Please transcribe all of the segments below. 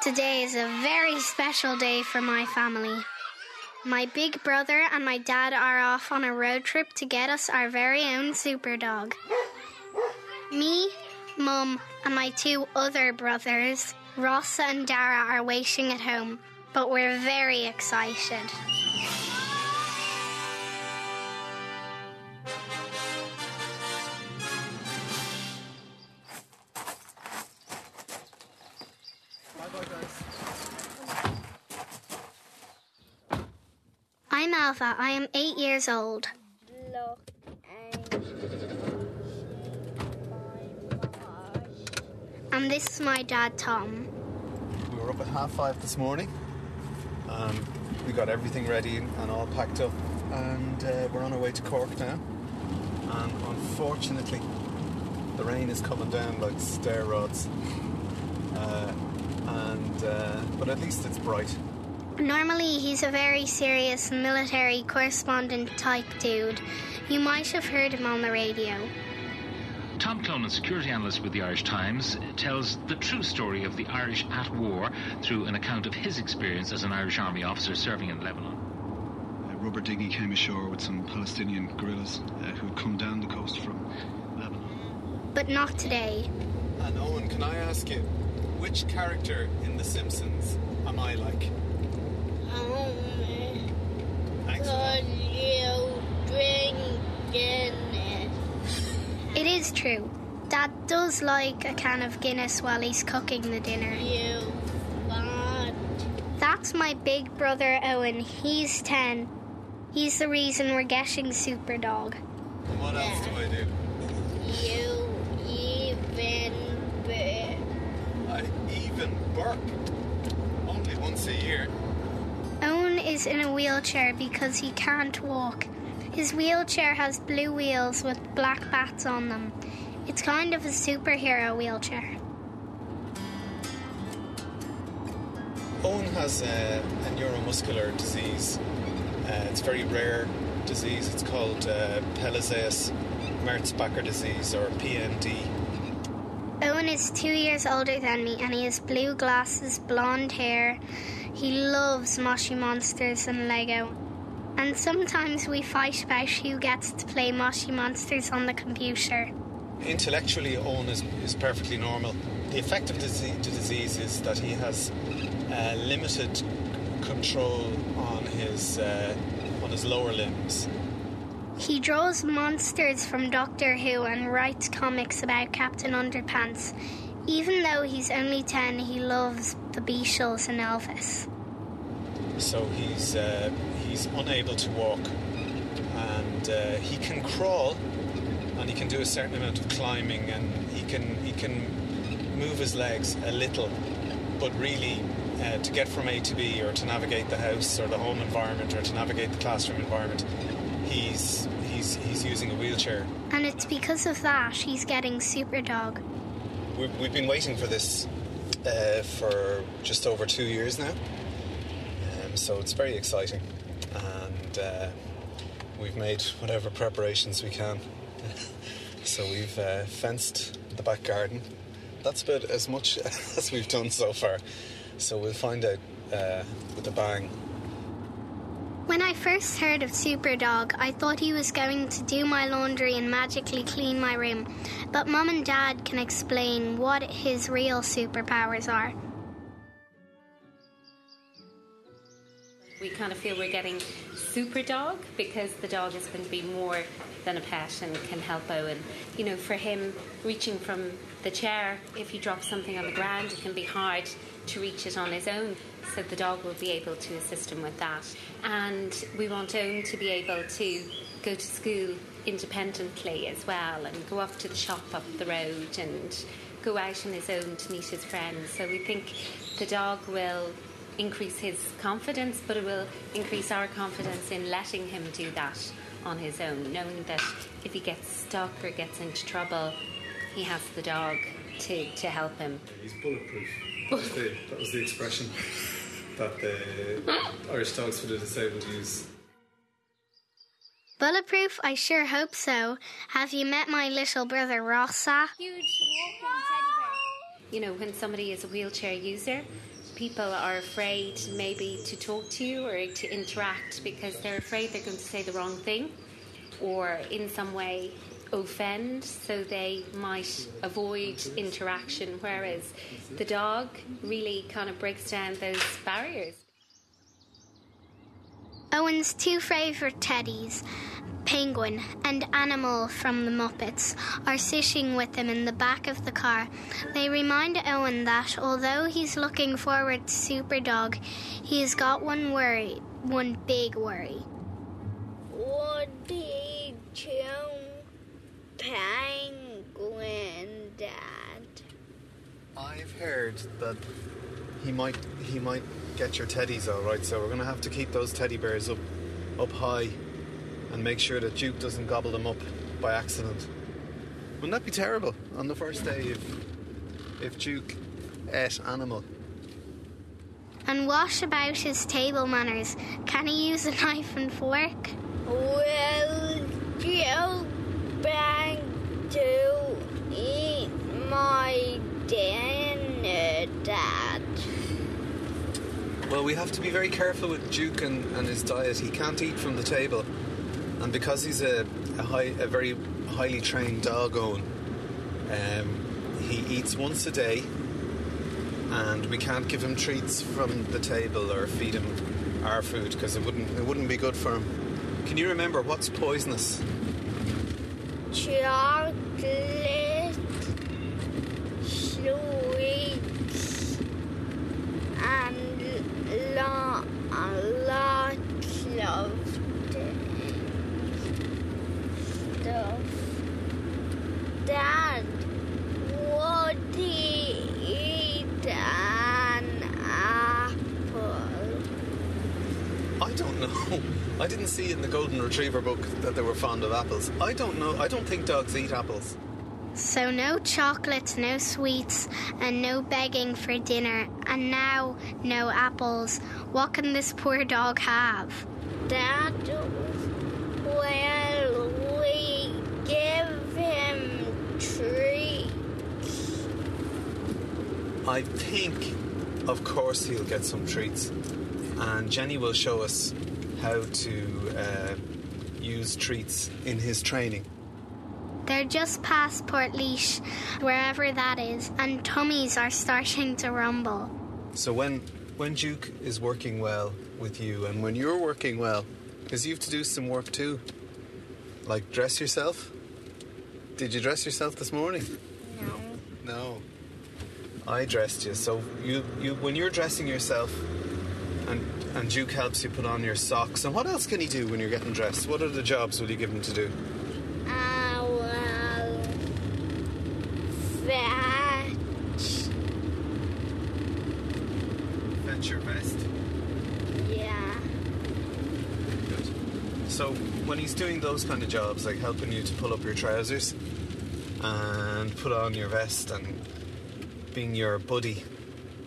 Today is a very special day for my family. My big brother and my dad are off on a road trip to get us our very own super dog. Me, Mum, and my two other brothers, Ross and Dara, are waiting at home, but we're very excited. I am eight years old. And this is my dad, Tom. We were up at half five this morning. Um, we got everything ready and all packed up, and uh, we're on our way to Cork now. And unfortunately, the rain is coming down like stair rods. Uh, and uh, but at least it's bright. Normally, he's a very serious military correspondent type dude. You might have heard him on the radio. Tom Clonan, security analyst with the Irish Times, tells the true story of the Irish at war through an account of his experience as an Irish Army officer serving in Lebanon. A rubber dinghy came ashore with some Palestinian guerrillas uh, who had come down the coast from Lebanon. But not today. And Owen, can I ask you, which character in The Simpsons am I like? Only Thanks. cause you drinking it. It is true. Dad does like a can of Guinness while he's cooking the dinner. You fart. That's my big brother Owen. He's 10. He's the reason we're getting Super Dog. And what else do I do? You even better. I even burp. Is in a wheelchair because he can't walk. His wheelchair has blue wheels with black bats on them. It's kind of a superhero wheelchair. Owen has a, a neuromuscular disease. Uh, it's a very rare disease. It's called uh, Pelizaeus Merzbacher disease or PMD. Owen is two years older than me and he has blue glasses, blonde hair. He loves Moshi Monsters and Lego. And sometimes we fight about who gets to play Moshi Monsters on the computer. Intellectually, Owen is, is perfectly normal. The effect of the disease, the disease is that he has uh, limited control on his uh, on his lower limbs. He draws monsters from Doctor Who and writes comics about Captain Underpants. Even though he's only 10, he loves the Beatles and Elvis. So he's uh, he's unable to walk, and uh, he can crawl, and he can do a certain amount of climbing, and he can he can move his legs a little, but really. Uh, to get from A to B, or to navigate the house or the home environment, or to navigate the classroom environment, he's he's he's using a wheelchair. And it's because of that he's getting Super Dog. We've, we've been waiting for this uh, for just over two years now, um, so it's very exciting, and uh, we've made whatever preparations we can. so we've uh, fenced the back garden. That's about as much as we've done so far. So we'll find out uh, with a bang. When I first heard of Super Dog, I thought he was going to do my laundry and magically clean my room. But Mum and Dad can explain what his real superpowers are. We kind of feel we're getting super dog because the dog is going to be more than a pet and can help Owen. You know, for him, reaching from the chair, if he drops something on the ground, it can be hard to reach it on his own. So the dog will be able to assist him with that. And we want Owen to be able to go to school independently as well and go off to the shop up the road and go out on his own to meet his friends. So we think the dog will increase his confidence, but it will increase our confidence in letting him do that on his own, knowing that if he gets stuck or gets into trouble, he has the dog to, to help him. He's bulletproof. That was the, that was the expression that the Irish Dogs for the Disabled use. Bulletproof? I sure hope so. Have you met my little brother Rossa? Huge walking teddy bear. You know, when somebody is a wheelchair user, people are afraid maybe to talk to you or to interact because they're afraid they're going to say the wrong thing or in some way offend, so they might avoid interaction. Whereas the dog really kind of breaks down those barriers. Owen's two favourite teddies, Penguin and Animal from the Muppets, are sitting with him in the back of the car. They remind Owen that although he's looking forward to Superdog, he's got one worry, one big worry. What did you penguin, Dad? I've heard that he might he might get your teddies all right. So we're going to have to keep those teddy bears up up high and make sure that Duke doesn't gobble them up by accident. Wouldn't that be terrible on the first day if if Duke ate animal? And what about his table manners? Can he use a knife and fork? Will you bring to eat my dinner, Dad? Well, we have to be very careful with Duke and, and his diet. He can't eat from the table, and because he's a, a, high, a very highly trained dog own, um, he eats once a day, and we can't give him treats from the table or feed him our food because it wouldn't it wouldn't be good for him. Can you remember what's poisonous? Chocolate, sweets, and lo- lots of stuff. Dad, what do you eat an apple? I don't know. I didn't see in the Golden Retriever book that they were fond of apples. I don't know. I don't think dogs eat apples. So no chocolates, no sweets, and no begging for dinner, and now no apples. What can this poor dog have? Dad, will we give him treats? I think, of course, he'll get some treats, and Jenny will show us how to uh, use treats in his training. They're just past Portlaoise, wherever that is, and tummies are starting to rumble. So when when Duke is working well with you, and when you're working well, because you have to do some work too, like dress yourself. Did you dress yourself this morning? No. No. I dressed you. So you, you when you're dressing yourself and and Duke helps you put on your socks. And what else can he do when you're getting dressed? What other jobs will you give him to do? I will fetch. Fetch your vest. Yeah. Good. So when he's doing those kind of jobs, like helping you to pull up your trousers and put on your vest and being your buddy,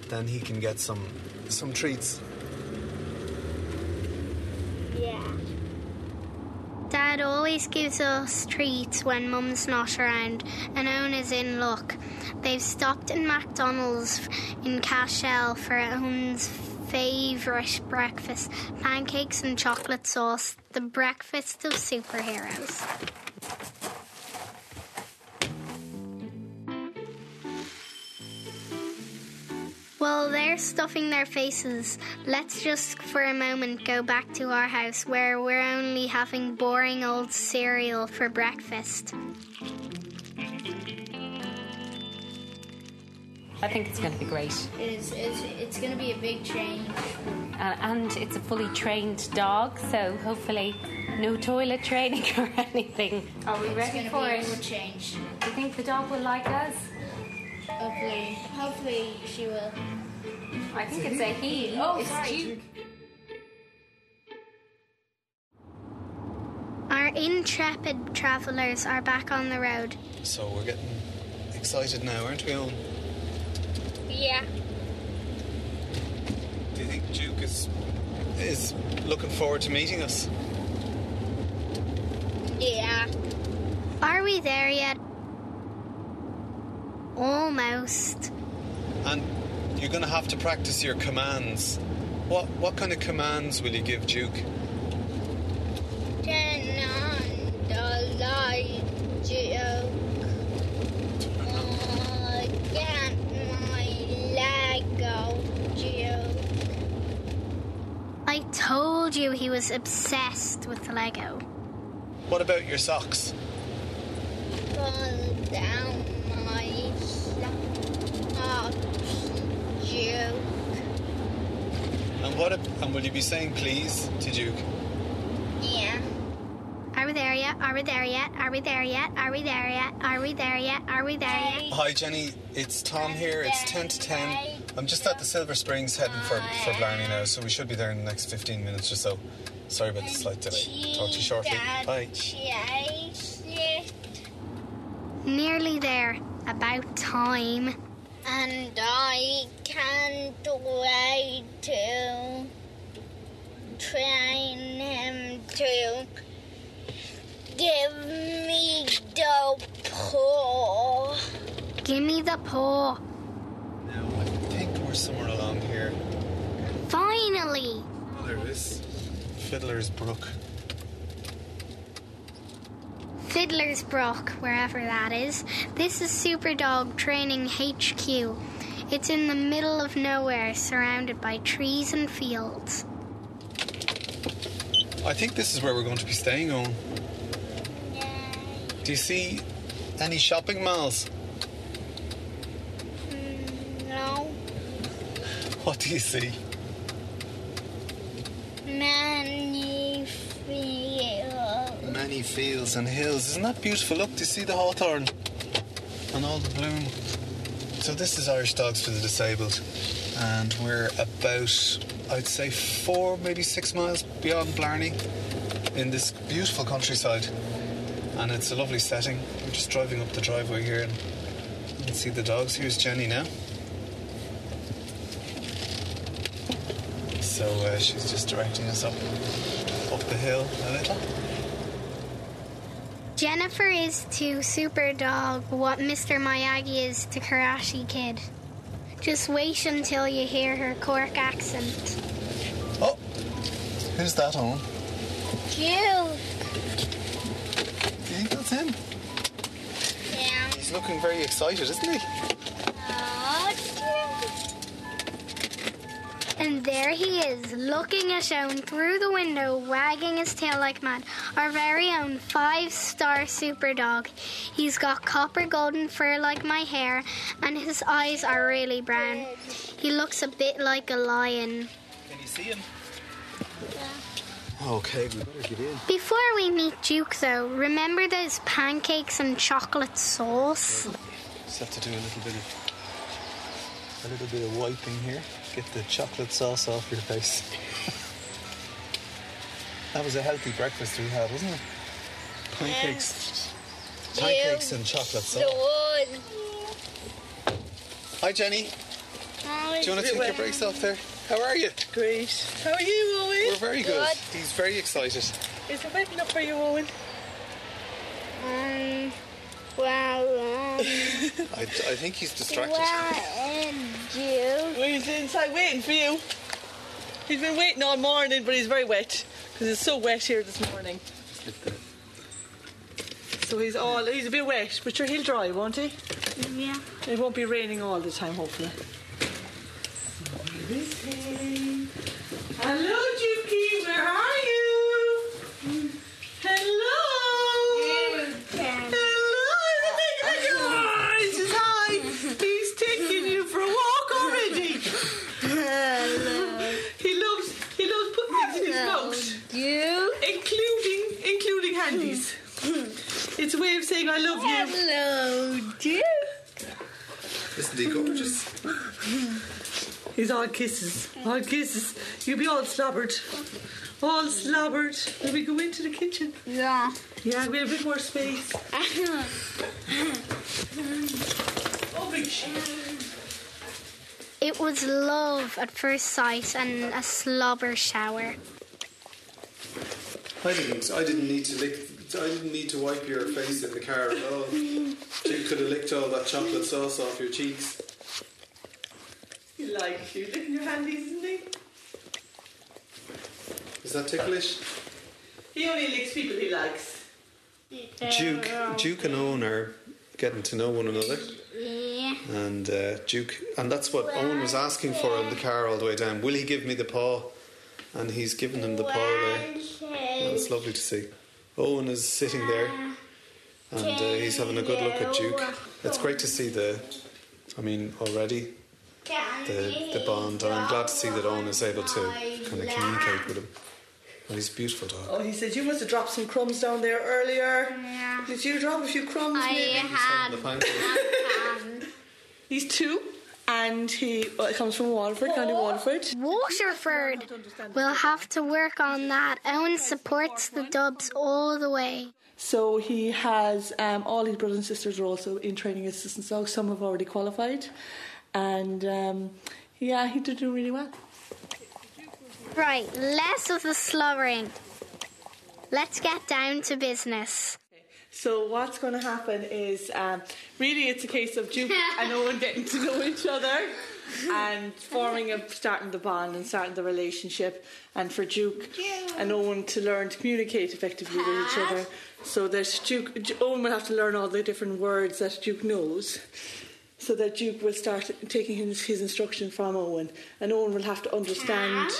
then he can get some some treats. Yeah. Dad always gives us treats when Mum's not around, and Owen is in luck. They've stopped in McDonald's in Cashel for Owen's favourite breakfast pancakes and chocolate sauce, the breakfast of superheroes. While they're stuffing their faces, let's just for a moment go back to our house where we're only having boring old cereal for breakfast. I think it's going to be great. It is, it's, it's going to be a big change. Uh, and it's a fully trained dog, so hopefully no toilet training or anything. Are we It's ready going to for be a it? good change. Do you think the dog will like us? Hopefully, hopefully she will. I think it's a he. Oh, it's sorry. Duke. Our intrepid travellers are back on the road. So we're getting excited now, aren't we, Owen? Yeah. Do you think Duke is is looking forward to meeting us? Yeah. Are we there yet? Almost. And you're going to have to practice your commands. What what kind of commands will you give Duke? Turn on the light, Duke. Oh, get my Lego, Duke. I told you he was obsessed with Lego. What about your socks? Pull down socks, Duke. And what ab- and will you be saying please to Duke? Yeah. Are we there yet? Are we there yet? Are we there yet? Are we there yet? Are we there yet? Are we there yet? Hi Jenny, it's Tom here. It's 10 to 10. I'm just at the Silver Springs heading for, for Blarney now, so we should be there in the next 15 minutes or so. Sorry about the slight delay. Talk to you shortly. Bye. Nearly there. About time. And I can't wait to train him to give me the paw. Give me the paw. Now, I think we're somewhere along here. Finally! Oh, there it is. Fiddler's Brook. Fiddler's Brook, wherever that is. This is Superdog Training HQ. It's in the middle of nowhere, surrounded by trees and fields. I think this is where we're going to be staying on. Do you see any shopping malls? Mm, no, What do you see? Fields. And hills. Isn't that beautiful? Look, do you see the hawthorn and all the bloom? So this is Irish Dogs for the Disabled, and we're about, I'd say, four, maybe six miles beyond Blarney, in this beautiful countryside, and it's a lovely setting. We're just driving up the driveway here, and you can see the dogs. Here's Jenny now. So uh, she's just directing us up, up the hill a little. Jennifer is to Superdog what Mr. Miyagi is to Karate Kid. Just wait until you hear her Cork accent. Oh, who's that on? Do you think that's him? Yeah. He's looking very excited, isn't he? And there he is, looking at Owen through the window, wagging his tail like mad. Our very own five star super dog. He's got copper golden fur like my hair, and his eyes are really brown. He looks a bit like a lion. Can you see him? Yeah. Okay, we better get in. Before we meet Duke, though, remember those pancakes and chocolate sauce? Just have to do a little bit of a little bit of wiping here. Get the chocolate sauce off your face. that was a healthy breakfast we had, wasn't it? Pancakes. Pancakes and chocolate The sauce. wood. Hi Jenny. Oh, Do you want to take your brakes off there? How are you? Great. How are you, Owen? We're very good. Good. He's very excited. Is it wet enough for you, Owen? Um, well, um, I, I think he's distracted. what you? Well, he's inside waiting for you. He's been waiting all morning, but he's very wet because it's so wet here this morning. So he's all he's a bit wet, but sure he'll dry, won't he? Yeah. It won't be raining all the time, hopefully. Hello, Juki. Where are you? Hello. Hello. Look at your eyes. He's hi. He's taking you for a walk already. He loves he loves putting things in his mouth, You? including including handies. It's a way of saying I love you. Hello, dear. Isn't he gorgeous? He's all kisses. All kisses. You'll be all slobbered. All slobbered. Let me go into the kitchen. Yeah. Yeah, we have a bit more space. Oh, big shit. It was love at first sight and a slobber shower. I didn't. I didn't need to lick. I didn't need to wipe your face in the car at all. You could have licked all that chocolate sauce off your cheeks. You He likes you. Look in your handies, isn't he? Is that ticklish? He only licks people he likes. Duke, Duke and Owen are getting to know one another, Yeah. and uh, Duke, and that's what Owen was asking for in the car all the way down. Will he give me the paw? And he's given him the paw there. That's lovely to see. Owen is sitting there, and uh, he's having a good look at Duke. It's great to see the, I mean, already the the bond, and I'm glad to see that Owen is able to kind of communicate with him. And he's a beautiful dog. Oh, he said you must have dropped some crumbs down there earlier. Yeah. Did you drop a few crumbs? I maybe? had The pancake. um, He's two, and he well, comes from Waterford, County Waterford. Waterford. We'll have to work on that. Owen supports the Dubs all the way. So he has um, all his brothers and sisters are also in training assistance dogs. Some have already qualified, and um, yeah, he did do really well. Right, less of the slobbering. Let's get down to business. So what's going to happen is um, really it's a case of Duke and Owen getting to know each other and forming a starting the bond and starting the relationship and for Duke and Owen to learn to communicate effectively with each other. So that Duke Owen will have to learn all the different words that Duke knows. So that Duke will start taking his, his instruction from Owen and Owen will have to understand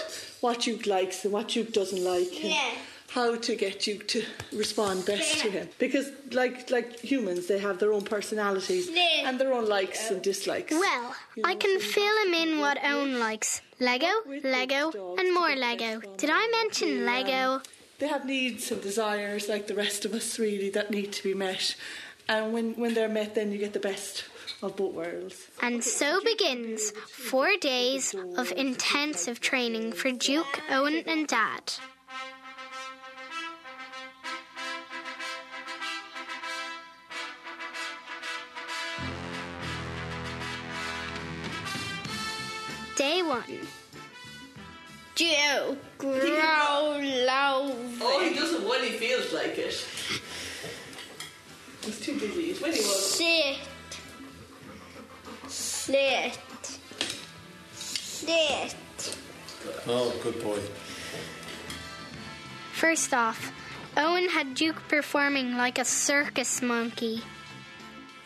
what Duke likes and what Duke doesn't like. And Yeah. How to get you to respond best to him. Because like like humans they have their own personalities Yeah. and their own likes and dislikes. Well, I can fill him in what Owen likes. Lego, Lego, and more Lego. Did I mention Lego? they have needs and desires like the rest of us really that need to be met. And when when they're met then you get the best of both worlds. And so begins four days of intensive training for Duke, Owen, and Dad. One. Joe. Grow low. oh he doesn't when he feels like it he's too busy he's when he was Sit. Sit. Sit. Oh, good boy. First off, Owen had Duke performing like a circus monkey.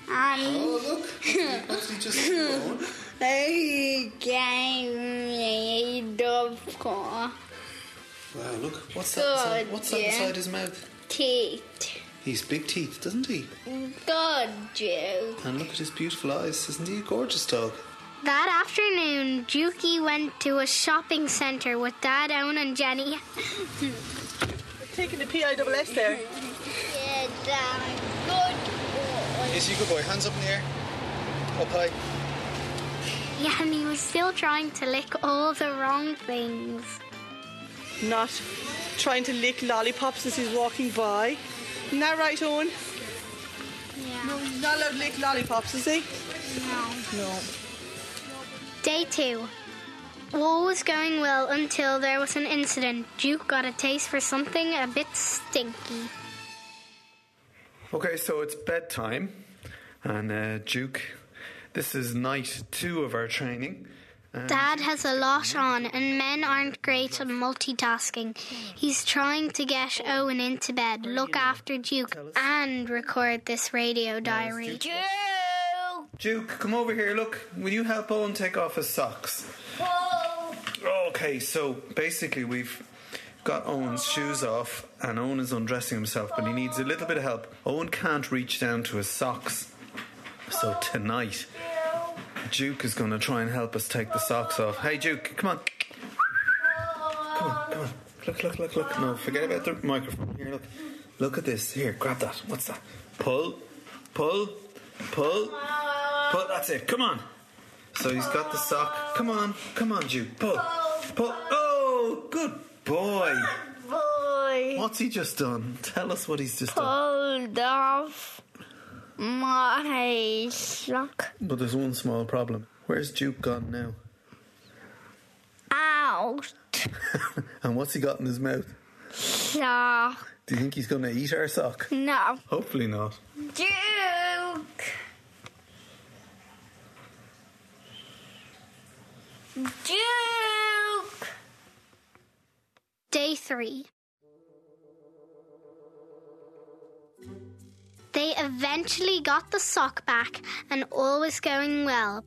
And Oh, look. What's he just doing? he gave me the Wow, look. What's that? Good, What's that yeah. inside his mouth? teeth. He's big teeth, doesn't he? Good, Joe. And look at his beautiful eyes. Isn't he a gorgeous dog? That afternoon, Dukey went to a shopping centre with Dad, Owen, and Jenny. taking the P-I-double-S there Yeah, Dad. Good boy. Is he a good boy? Hands up in the air. Up high. Yeah, and he was still trying to lick all the wrong things. not trying to lick lollipops as he's walking by isn't that right Owen? Yeah. No, He's not allowed to lick lollipops is he? No. no Day two. All was going well until there was an incident. Duke got a taste for something a bit stinky. Okay, so it's bedtime, and uh, Duke, this is night two of our training. And Dad has a lot on, and men aren't great at multitasking. He's trying to get Owen into bed, look after Duke, and record this radio diary. Joe. Duke, come over here. Look, will you help Owen take off his socks? Okay, so basically we've got Owen's shoes off, and Owen is undressing himself, but he needs a little bit of help. Owen can't reach down to his socks, so tonight Duke is going to try and help us take the socks off. Hey, Duke, come on. Come on, come on. Look, look, look, look. No, forget about the microphone. Here, look. Look at this. Here, grab that. What's that? Pull, pull, pull, pull. That's it. Come on. So he's got the sock. Come on, come on, Duke. Pull, pull. Oh, good boy. Boy. What's he just done? Tell us what he's just done. Pulled off my sock. But there's one small problem. Where's Duke gone now? Out. And what's he got in his mouth? Sock. Do you think he's going to eat our sock? No. Hopefully not. Duke. Duke. Day 3. They eventually got the sock back and all was going well.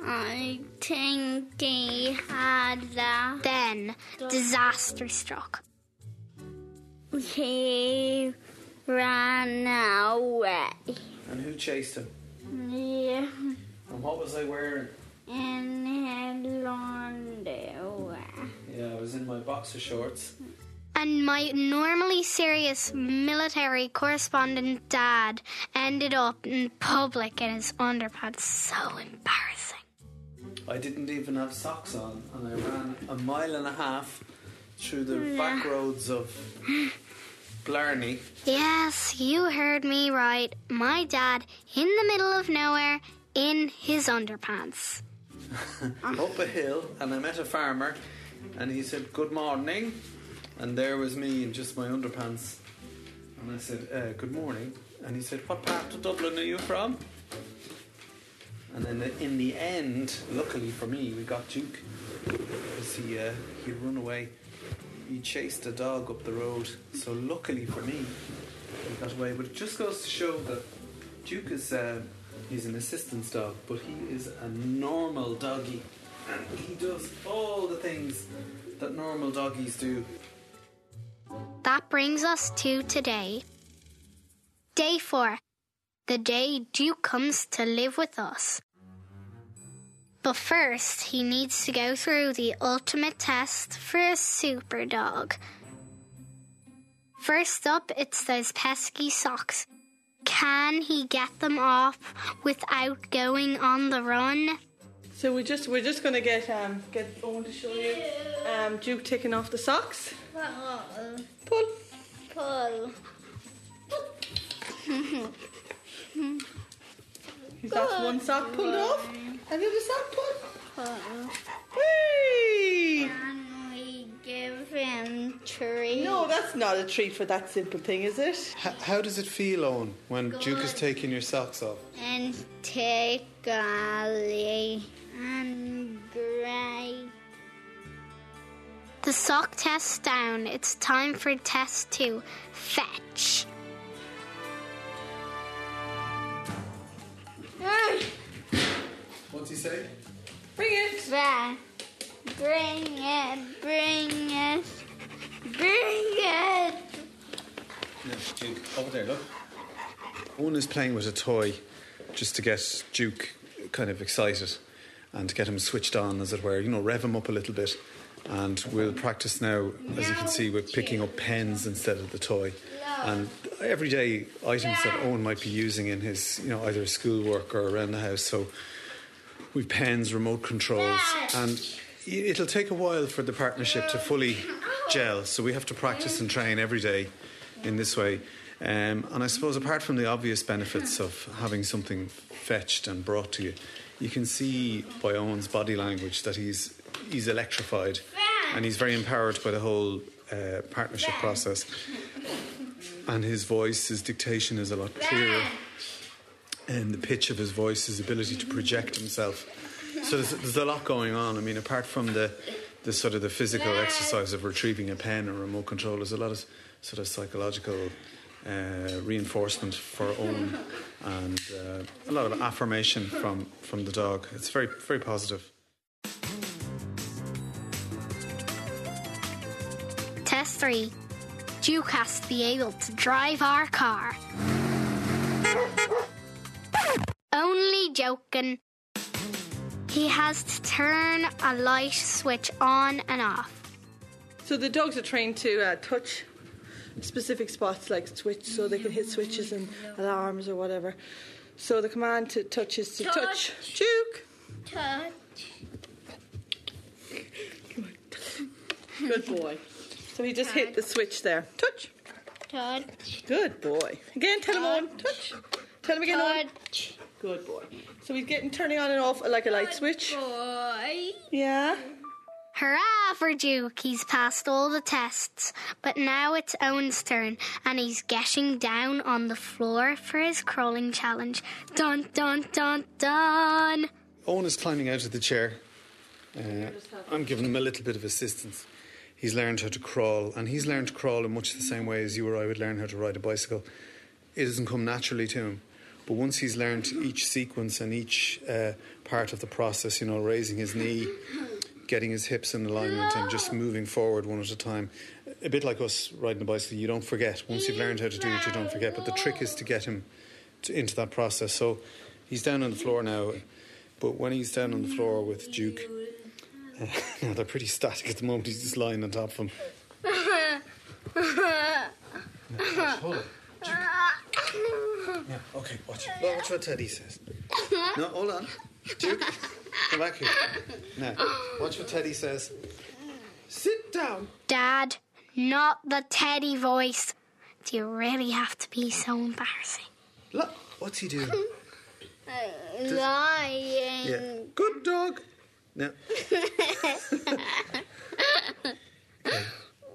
I think they had that. Then disaster struck. He ran away. And who chased him? Yeah. And what was I wearing? And had underwear. Yeah, I was in my boxer shorts. And my normally serious military correspondent dad ended up in public in his underpants. So embarrassing. I didn't even have socks on, and I ran a mile and a half through the back roads of Blarney. Yes, you heard me right. My dad in the middle of nowhere in his underpants. up a hill and I met a farmer and he said, Good morning. And there was me in just my underpants. And I said, uh, Good morning. And he said, What part of Dublin are you from? And then in the end, luckily for me, we got Duke. Because he, uh, he'd run away. He chased a dog up the road. So luckily for me, he got away. But it just goes to show that Duke is. Uh, He's an assistance dog, but he is a normal doggy. And he does all the things that normal doggies do. That brings us to today. Day 4. The day Duke comes to live with us. But first, he needs to go through the ultimate test for a super dog. First up, it's those pesky socks. Can he get them off without going on the run? So we just we're just gonna get um get Owen to show you um Duke taking off the socks. Pull. Pull. He's got one sock pulled off. And the other sock pulled. Pull. Whee! Can we give him treat? No, that's not a treat for that simple thing, is it? H- how does it feel, Owen, when Duke is taking your socks off? And take Golly and Gray. The sock test's down. It's time for test two. Fetch. What's he say? Bring it. Back. Bring it, bring it, bring it. No, Duke, over there, look. Owen is playing with a toy just to get Duke kind of excited and to get him switched on, as it were, you know, rev him up a little bit. And we'll practice now, as you can see, with picking up pens instead of the toy. And everyday items that Owen might be using in his, you know, either schoolwork or around the house. So we've pens, remote controls, and it'll take a while for the partnership to fully gel. So we have to practice and train every day in this way. Um, and I suppose, apart from the obvious benefits of having something fetched and brought to you, you can see by Owen's body language that he's he's electrified and he's very empowered by the whole uh, partnership process. And his voice, his dictation is a lot clearer, and the pitch of his voice, his ability to project himself. So there's, there's a lot going on. I mean, apart from the the sort of the physical exercise of retrieving a pen or remote control, there's a lot of sort of psychological uh, reinforcement for Owen and uh, a lot of affirmation from from the dog. It's very very positive. Three. Duke has to be able to drive our car. Only joking. He has to turn a light switch on and off. So the dogs are trained to uh, touch specific spots like switch, so they can hit switches and alarms or whatever. So the command to touch is to touch. Touch. Duke. Touch. Good boy. So he just hit the switch there. Touch. Touch. Good boy. Again, tell him on. Touch. Tell him again on. Touch. Good boy. So he's getting turning on and off like a light switch. Boy. Yeah. Hurrah for Duke! He's passed all the tests, but now it's Owen's turn, and he's getting down on the floor for his crawling challenge. Dun dun dun dun! Owen is climbing out of the chair Uh, I'm giving him a little bit of assistance. He's learned how to crawl, and he's learned to crawl in much the same way as you or I would learn how to ride a bicycle. It doesn't come naturally to him. But once he's learned each sequence and each uh, part of the process, you know, raising his knee, getting his hips in alignment, and just moving forward one at a time, a bit like us riding a bicycle, you don't forget. Once you've learned how to do it, you don't forget. But the trick is to get him to, into that process. So he's down on the floor now, but when he's down on the floor with Duke, uh, now they're pretty static at the moment. He's just lying on top of him. Hold it. Yeah, okay, watch. Well, watch what Teddy says. No, hold on. Duke, come back here. Now, watch what Teddy says. Sit down. Dad, not the Teddy voice. Do you really have to be so embarrassing? Look, what's he doing? Lying. Yeah. Good dog. Now,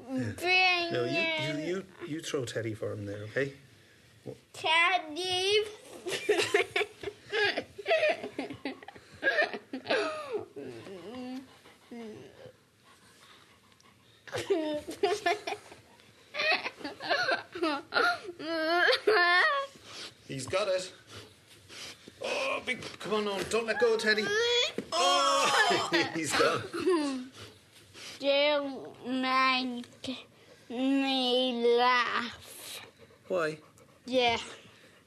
Bring no, you, you, you, you throw Teddy for him there, okay? Teddy. He's got it. Oh, big! Come on, on! Don't let go, Teddy. Oh, he's gone. Don't make me laugh. Why? Yeah.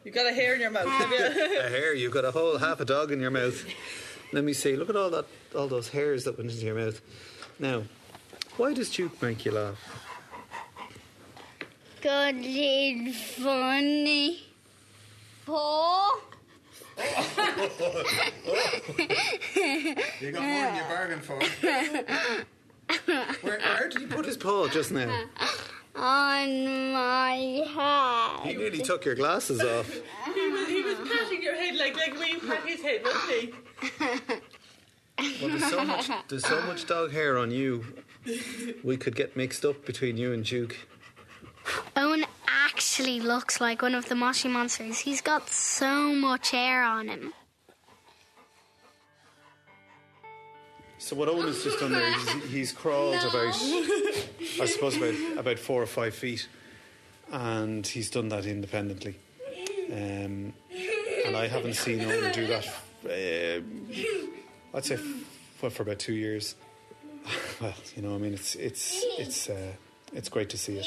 You've got a hair in your mouth, have you? A hair. You've got a whole half a dog in your mouth. Let me see. Look at all that, all those hairs that went into your mouth. Now, why does Duke make you laugh? Cause it's funny. Four. You got more than you bargained for. where, where did he put his paw just now? On my head. He head. nearly took your glasses off. he, was, he was patting your head like, like we pat his head, wasn't he? Well, there's so much, there's so much dog hair on you. We could get mixed up between you and Duke. Owen actually looks like one of the Moshi monsters. He's got so much hair on him. So what Owen has just done there, he's, he's crawled about, I suppose about about four or five feet, and he's done that independently. Um, and I haven't seen Owen do that. Uh, I'd say for, for about two years. Well, you know, I mean, it's it's it's uh, it's great to see it,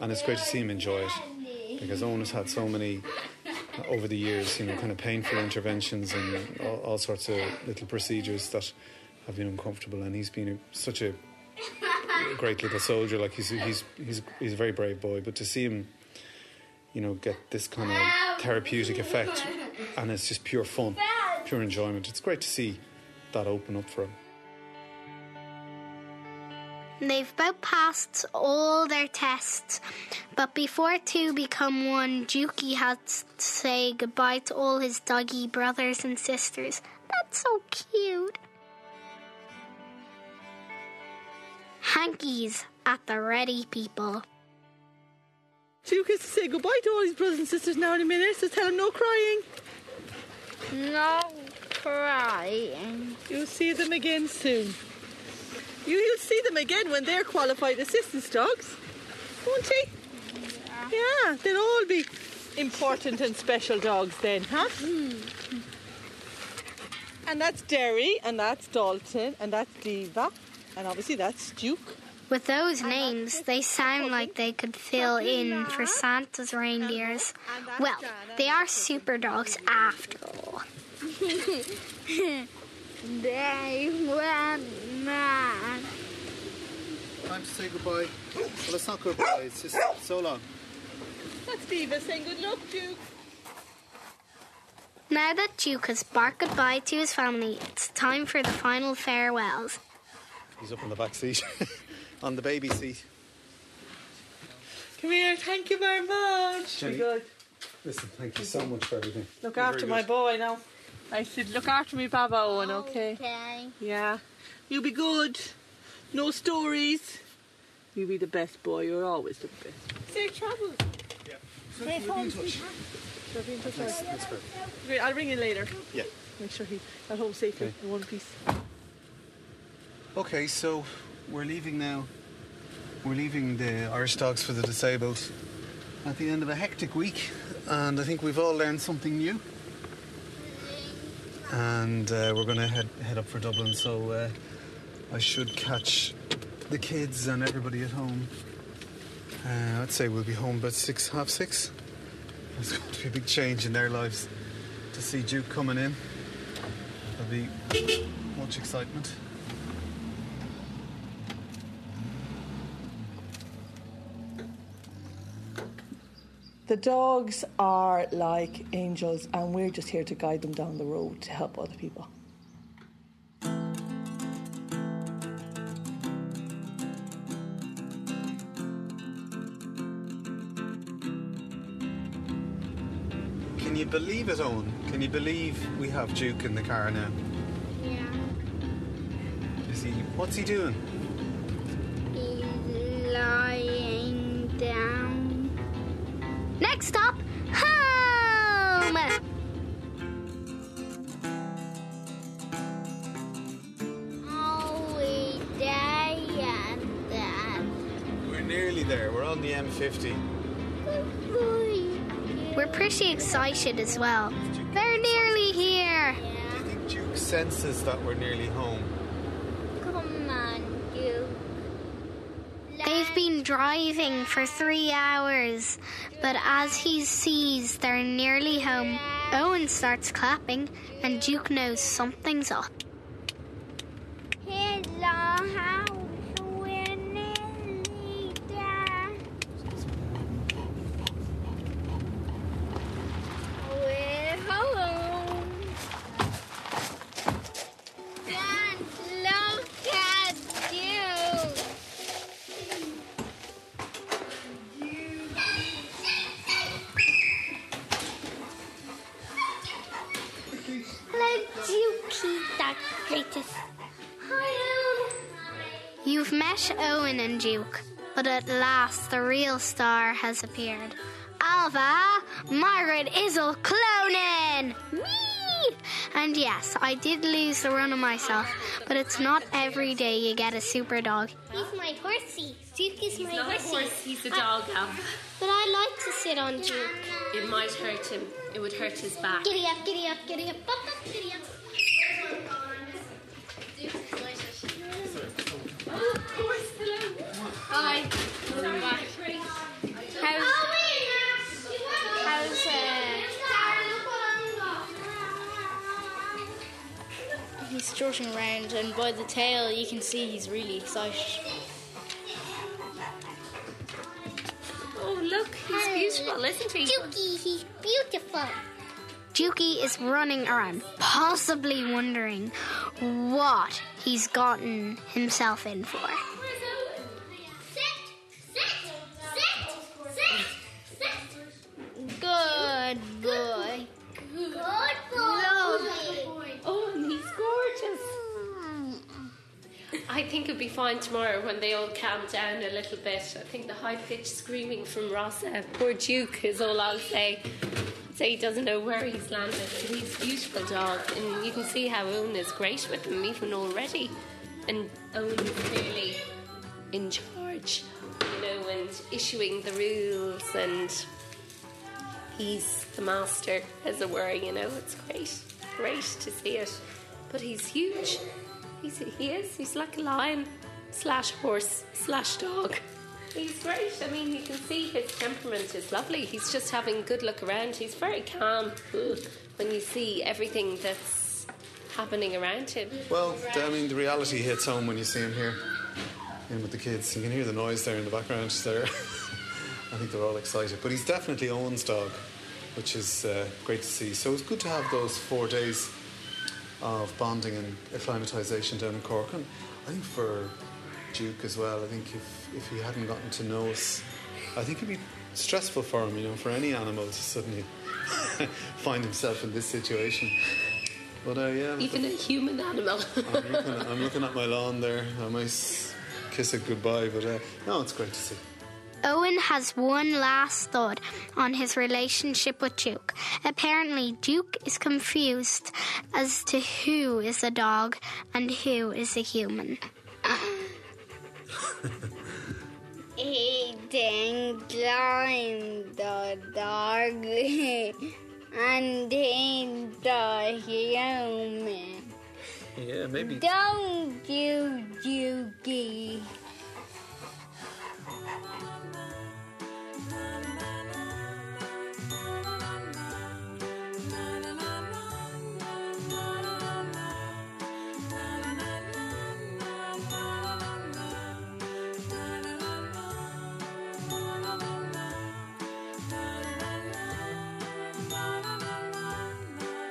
and it's great to see him enjoy it, because Owen has had so many uh, over the years, you know, kind of painful interventions and all, all sorts of little procedures that have been uncomfortable, and he's been a, such a great little soldier. Like he's he's he's he's a very brave boy, but to see him, you know, get this kind of therapeutic effect, and it's just pure fun, pure enjoyment. It's great to see that open up for him. They've about passed all their tests, but before two become one, Juki had to say goodbye to all his doggy brothers and sisters. That's so cute. Hankies at the ready, people. Duke has to say goodbye to all his brothers and sisters now in a minute, so tell him no crying. No crying. You'll see them again soon. You, you'll see them again when they're qualified assistance dogs, won't you? Yeah, they'll all be important and special dogs then, huh? And that's Derry, and that's Dalton, and that's Diva, and obviously that's Duke. With those names, they sound like they could fill in for Santa's reindeers. Well, they are super dogs after all. They went mad. Time to say goodbye. Well, it's not goodbye. It's just so long. That's Diva saying good luck, Duke. Now that Duke has barked goodbye to his family, it's time for the final farewells. He's up in the back seat, on the baby seat. Come here, thank you very much. Jenny. Good. Listen, thank you so much for everything. Look You're after my boy now. I said, look after me, Baba Owen, okay? Okay. Yeah. You be good. No stories. You'll be the best boy. You're always the best. Safe travels. Safe home, sweetheart. Shall I be in touch? That's, that's great. Great, I'll ring you later. Yeah. Make sure he's at home safely Okay. in one piece. Okay, so we're leaving now. We're leaving the Irish Dogs for the Disabled at the end of a hectic week, and I think we've all learned something new. And uh, we're going to head head up for Dublin, so uh, I should catch the kids and everybody at home. Uh, I'd say we'll be home about six, half six. It's going to be a big change in their lives to see Duke coming in. There'll be much excitement. The dogs are like angels, and we're just here to guide them down the road to help other people. Believe it, Eoghan? Can you believe we have Duke in the car now? Yeah. Is he? What's he doing? He's lying down. Next stop, home. Oh, we and that. We're nearly there. We're on the M50. We're pretty excited as well. They're nearly here. Do you think Duke senses that we're nearly home? Come on, you. They've been driving for three hours, but as he sees they're nearly home, Eoghan starts clapping, and Duke knows something's up. At the real star has appeared. Alva, Margaret Izzle Clonan! Me! And yes, I did lose the run of myself, but it's not every day you get a super dog. He's my horsey. Duke is my Not horsey. horse, he's a dog, Al. But I like to sit on Duke. It might hurt him. It would hurt his back. Giddy up, giddy up, giddy up, up, up, giddy up. Hi. How's, how's, uh, He's strutting around, and by the tail, you can see he's really excited. Oh, look, he's beautiful, isn't he? Dukey, he's beautiful. Dukey is running around, possibly wondering what he's gotten himself in for. Good boy. Good boy. Oh, and he's gorgeous. I think it'll be fine tomorrow when they all calm down a little bit. I think the high pitched screaming from Rossa, uh, poor Duke, is all I'll say. Say he doesn't know where he's landed. But he's a beautiful dog, and you can see how Eoghan is great with him even already. And Eoghan is clearly in charge, you know, and issuing the rules, and he's the master, as it were. You know, it's great, great to see it. But he's huge. He's, he is. He's like a lion slash horse slash dog. He's great. I mean, you can see his temperament is lovely. He's just having a good look around. He's very calm when you see everything that's happening around him. Well, I mean, the reality hits home when you see him here, in with the kids. You can hear the noise there in the background. There, I think they're all excited. But he's definitely Eoghan's dog, which is uh, great to see. So it's good to have those four days of bonding and acclimatisation down in Cork. And I think for Duke as well. I think if if he hadn't gotten to know us, I think it'd be stressful for him. You know, for any animal to suddenly find himself in this situation. But uh, yeah, Even a human animal. I'm looking, at, I'm looking at my lawn there. I might kiss it goodbye, but uh, no, it's great to see. Eoghan has one last thought on his relationship with Duke. Apparently, Duke is confused as to who is a dog and who is a human. Eating climbed the dog and ate the human. Yeah, maybe. Don't you, Dukey?